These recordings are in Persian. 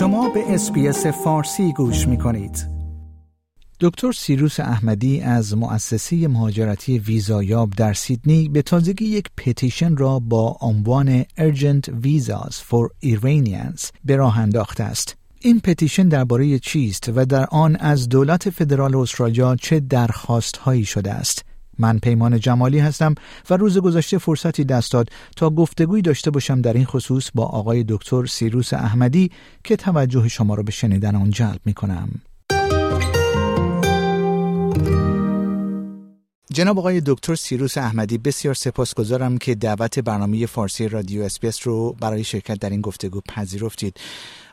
شما به SBS فارسی گوش می کنید. دکتر سیروس احمدی از مؤسسه مهاجرتی ویزایاب در سیدنی به تازگی یک petition را با عنوان Urgent Visas for Iranians به راه انداخته است. این petition درباره چیست و در آن از دولت فدرال استرالیا چه درخواست هایی شده است؟ من پیمان جمالی هستم و روز گذشته فرصتی دست داد تا گفتگوی داشته باشم در این خصوص با آقای دکتر سیروس احمدی که توجه شما را به شنیدن آن جلب می کنم. جناب آقای دکتر سیروس احمدی بسیار سپاسگزارم که دعوت برنامه فارسی رادیو SBS رو برای شرکت در این گفتگو پذیرفتید.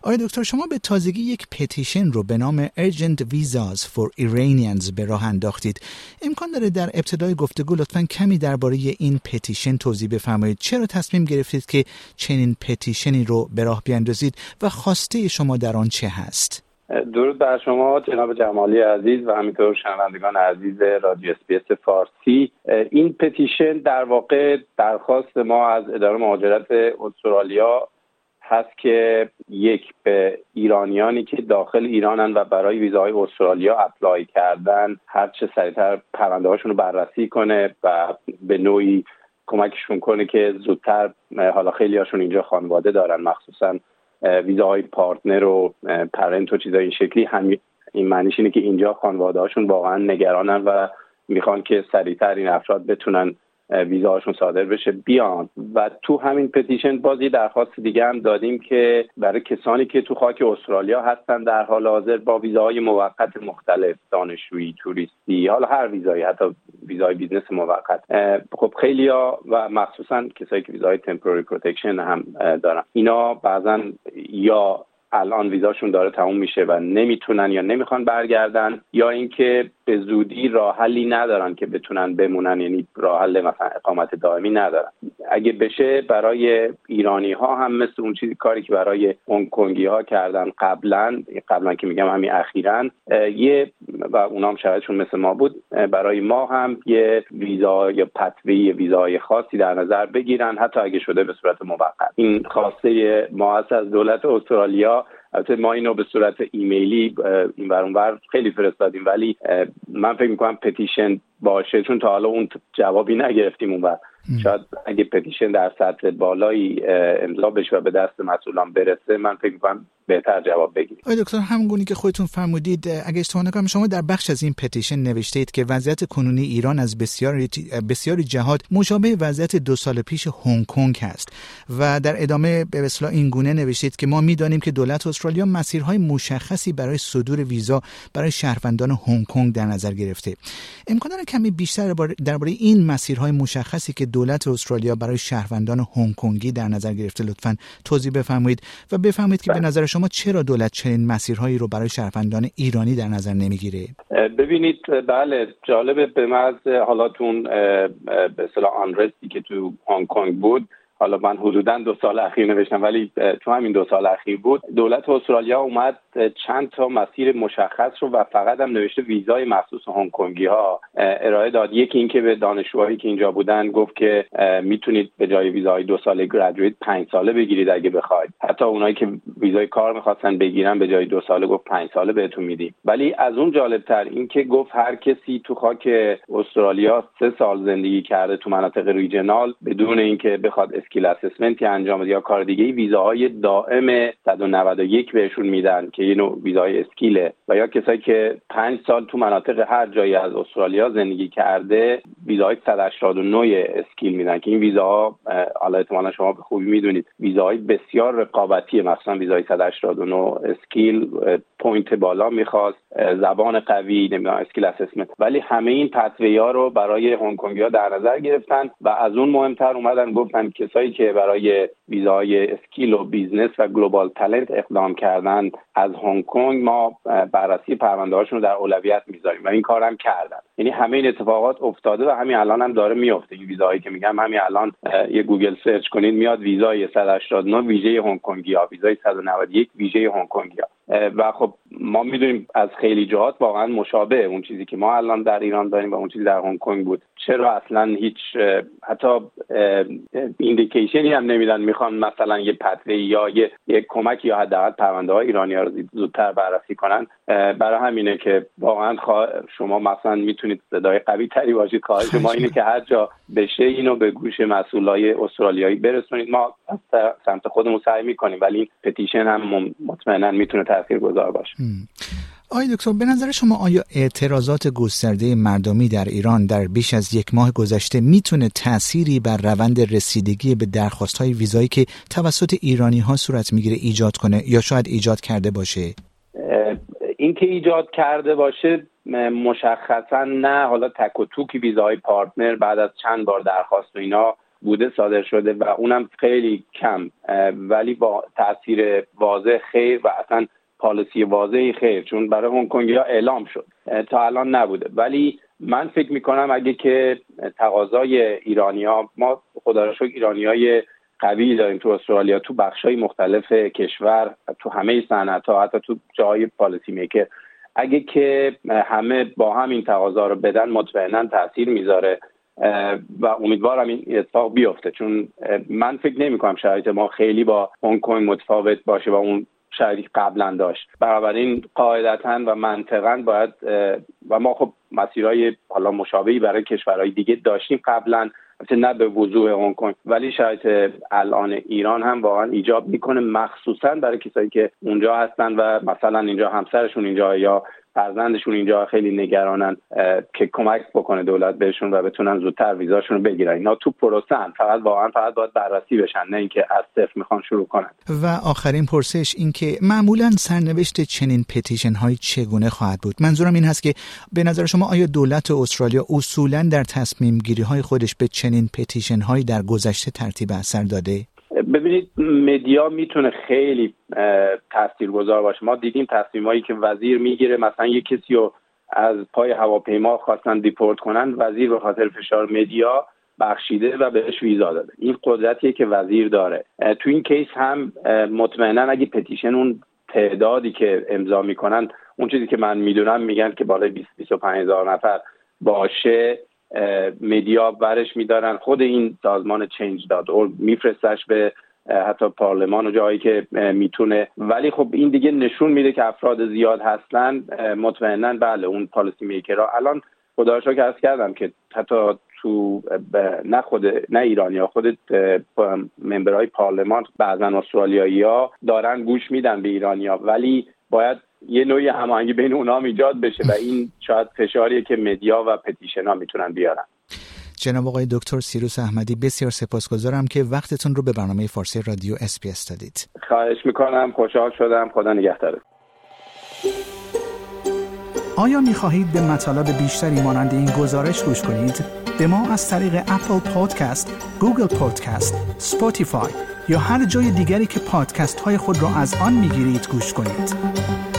آقای دکتر شما به تازگی یک petition رو به نام Urgent Visas for Iranians به راه انداختید. امکان داره در ابتدای گفتگو لطفا کمی درباره این petition توضیح بفرمایید. چرا تصمیم گرفتید که چنین petition ی رو به راه بیاندازید و خواسته شما در آن چه هست؟ درود بر شما جناب جمالی عزیز و همینطور شنوندگان عزیز رادیو SBS فارسی. این petition در واقع درخواست ما از اداره مهاجرت استرالیا هست که یک به ایرانیانی که داخل ایرانن و برای ویزاهای استرالیا apply کردن هر چه سریعتر پرونده هاشون رو بررسی کنه و به نوعی کمکشون کنه که زودتر حالا خیلی هاشون اینجا خانواده دارن مخصوصا ویزاهای پارتنر و پرنت و چیزای این شکلی. هم این معنیش اینه که اینجا خانواده هاشون واقعا نگرانن و می‌خوان که سریعتر این افراد بتونن ویزاهاشون صادر بشه بیان. و تو همین پتیشن بازی درخواست دیگه هم دادیم که برای کسانی که تو خاک استرالیا هستن در حال حاضر با ویزاهای موقت مختلف دانشجویی توریستی حالا هر ویزایی حتی ویزای business موقت. خب خیلی و مخصوصا کسایی که ویزای temporary protection هم دارن. اینا بعضا یا الان ویزاشون داره تموم میشه و نمی‌تونن یا نمی‌خوان برگردن یا اینکه به زودی راه حلی ندارن که بتونن بمونن یعنی راه حل مثلا اقامت دائمی ندارن. اگه بشه برای ایرانی ها هم مثل اون چیزی کاری که برای هنگ کنگی ها کردن قبلا قبلا که میگم همین اخیرا یه و اونا هم شرایطشون مثل ما بود برای ما هم یه ویزا یا پتوی ویزای خاصی در نظر بگیرن حتی اگه شده به صورت موقت. این خواسته ما از دولت استرالیا البته ما اینو به صورت ایمیلی این ور خیلی فرستادیم ولی من فکر می‌کنم پتیشن باشه چون تا حالا اون جوابی نگرفتیم اون وقت شاید اگه پتیشن در سطح بالایی امضا بشه و به دست مسئولان برسه من فکر می‌کنم بهتر جواب بگیرید آقای دکتر همونگونی که خودتون فرمودید اگه اشتباه نکنم شما در بخش از این پتیشن نوشتید که وضعیت کنونی ایران از بسیاری بسیاری جهات مشابه وضعیت دو سال پیش هنگ کنگ هست و در ادامه به اصطلاح این گونه نوشتید که ما می‌دانیم که دولت استرالیا مسیرهای مشخصی برای صدور ویزا برای شهروندان هنگ کنگ در نظر گرفته. امکان داره کمی بیشتر درباره این مسیرهای مشخصی که دولت استرالیا برای شهروندان هنگ کنگی در نظر گرفته. لطفا توضیح بفرمایید و بفرمایید که به نظر شما چرا دولت چنین مسیرهایی رو برای شهروندان ایرانی در نظر نمی‌گیره؟ ببینید بله جالبه به محض حالاتون به اصطلاح آنرستی که تو هنگ کنگ بود حالا من حدودا دو سال اخیر نوشتم ولی تو همین دو سال اخیر بود. دولت استرالیا اومد چند تا مسیر مشخص رو و فقط هم نوشته ویزای مخصوص هنگ کنگی ها ارائه داد. یکی اینکه به دانشجوهایی که اینجا بودن گفت که می‌تونید به جای ویزای دو ساله graduate پنج ساله بگیرید اگه بخواید. حتی اونایی که ویزای کار می‌خواستن بگیرن به جای دو ساله گفت پنج ساله بهتون میدیم. ولی از اون جالبتر اینکه گفت هر کسی تو خاک استرالیا سه سال زندگی کرده تو مناطق regional بدون اینکه بخواد skill assessment ی انجام بده یا کار دیگه ویزاهای دائم 191 بهشون میدن که نوع ویزای skill ه. و یا کسایی که پنج سال تو مناطق هر جایی از استرالیا زندگی کرده ویزاهای 189 skill میدن که این ویزاها حالا احتمالا شما به خوبی می‌دونید ویزاهای بسیار رقابتی مثلا ویزای 189 skill point بالا می‌خواست زبان قوی نمی‌دونم skill assessment. ولی همه این pathway ها رو برای هنگ ها در نظر گرفتن و از اون مهمتر اومدن گفتن کسایی که برای ویزای skill و business و global talent اقدام کردن از هنگ کنگ ما بررسی پرونده رو در اولویت می‌ذاریم و این کارم کردن. یعنی همه این اتفاقات افتاده و همین الان هم داره میفته این ویزاهایی که میگم همین الان یه Google search کنید میاد ویزای 189 ویژه هنگ کنگی ها ویزای 191 ویژه هنگ کنگی ها و خب ما می‌دونیم از خیلی جهات واقعا مشابه اون چیزی که ما الان در ایران داریم و اون چیزی در هنگ کنگ بود. چرا اصلا هیچ حتی indication ی هم نمیدن می‌خوان مثلا یه pathway یا یه, یه کمک یا حداقل پرونده های ایرانی ها رو زودتر بررسی کنن. برای همینه که واقعا شما مثلا می‌تونید صدای قوی تری باشید. خواهش ما اینه که هر جا بشه اینو به گوش مسئولای استرالیایی برسونید. ما از سمت خودمون سعی می‌کنیم ولی این پتیشن هم مطمئنا می‌تونه تاثیرگذار باشه. آقای دکتر به نظر شما آیا اعتراضات گسترده مردمی در ایران در بیش از یک ماه گذشته می‌تونه تأثیری بر روند رسیدگی به درخواست های ویزایی که توسط ایرانی ها صورت می‌گیره ایجاد کنه یا شاید ایجاد کرده باشه؟ اینکه ایجاد کرده باشه مشخصا نه. حالا تک و توک ویزای پارتنر بعد از چند بار درخواست و اینا بوده صادر شده و اونم خیلی کم. ولی با تاثیر واضح خیر و اصلا پالیسی واضحی خیر چون برای هنگ کنگی ها اعلام شد. تا الان نبوده. ولی من فکر می‌کنم اگه که تقاضای ایرانیا ما خدا را شکر ایرانی های قوی داریم تو استرالیا تو بخش های مختلف کشور تو همه صنعت ها حتی تو جای پالیسی میکر. اگه که همه با هم این تقاضا رو بدن مطمئنا تاثیر می‌ذاره و امیدوارم این اتفاق بیفته. چون من فکر نمی کنم شرایط ما خیلی با هنگ کنگ متفاوت باشه و اون شرایطی قبلا داشت. بنابراین قاعدتا و منطقا باید و ما خب مسیرهای حالا مشابهی برای کشورهای دیگه داشتیم قبلا. نه به وضوح هنگ کنگ ولی شاید الان ایران هم واقعا ایجاب می‌کنه مخصوصا برای کسایی که اونجا هستن و مثلا اینجا همسرشون اینجا یا فرزندشون اینجا خیلی نگرانن که کمک بکنه دولت بهشون و بتونن زودتر ویزاشون رو بگیرن. اینا تو پروسن فقط واقعا فقط باید بررسی بشن نه اینکه از صفر می‌خوان شروع کنن. و آخرین پرسش این که معمولا سرنوشت چنین پتیشن های چگونه خواهد بود؟ منظورم این هست که به نظر شما آیا دولت استرالیا اصولا در تصمیم گیری های خودش به چنین پتیشن هایی در گذشته ترتیب اثر داده؟ ببینید مدیا می‌تونه خیلی تاثیرگذار باشه. ما دیدیم تصمیمایی که وزیر می‌گیره مثلا یه کسی رو از پای هواپیما خواستن دیپورت کنن وزیر به خاطر فشار media بخشیده و بهش ویزا داده. این قدرتیه که وزیر داره. تو این case هم مطمئنا اگه petition اون تعدادی که امضا می‌کنن اون چیزی که من می‌دونم میگن که بالای 20 25 هزار نفر باشه. media برش میدارن. خود این سازمان Change dot میفرستش به حتی پارلمان و جایی که می‌تونه. ولی خب این دیگه نشون میده که افراد زیاد هستن. مطمئنا بله اون پالیسی میکرها الان خدا که از کردم که حتی تو نه خود نه ایرانی ها خود ممبرهای پارلمان بعضا استرالیایی ها دارن گوش میدن به ایرانیا ولی باید یه نوعی هماهنگی بین اونها ایجاد بشه و این شاید فشاریه که مدیا و پتیشن ها می‌تونن بیارن. جناب آقای دکتر سیروس احمدی بسیار سپاسگزارم که وقتتون رو به برنامه فارسی رادیو SBS دادید. خواهش می‌کنم. خوشحال شدم. خدا نگهدارت آیا می خواهید به مطالب بیشتری مانند این گزارش گوش کنید؟ به ما از طریق Apple Podcast، Google Podcast، Spotify یا هر جای دیگری که پادکست های خود را از آن می گیرید گوش کنید؟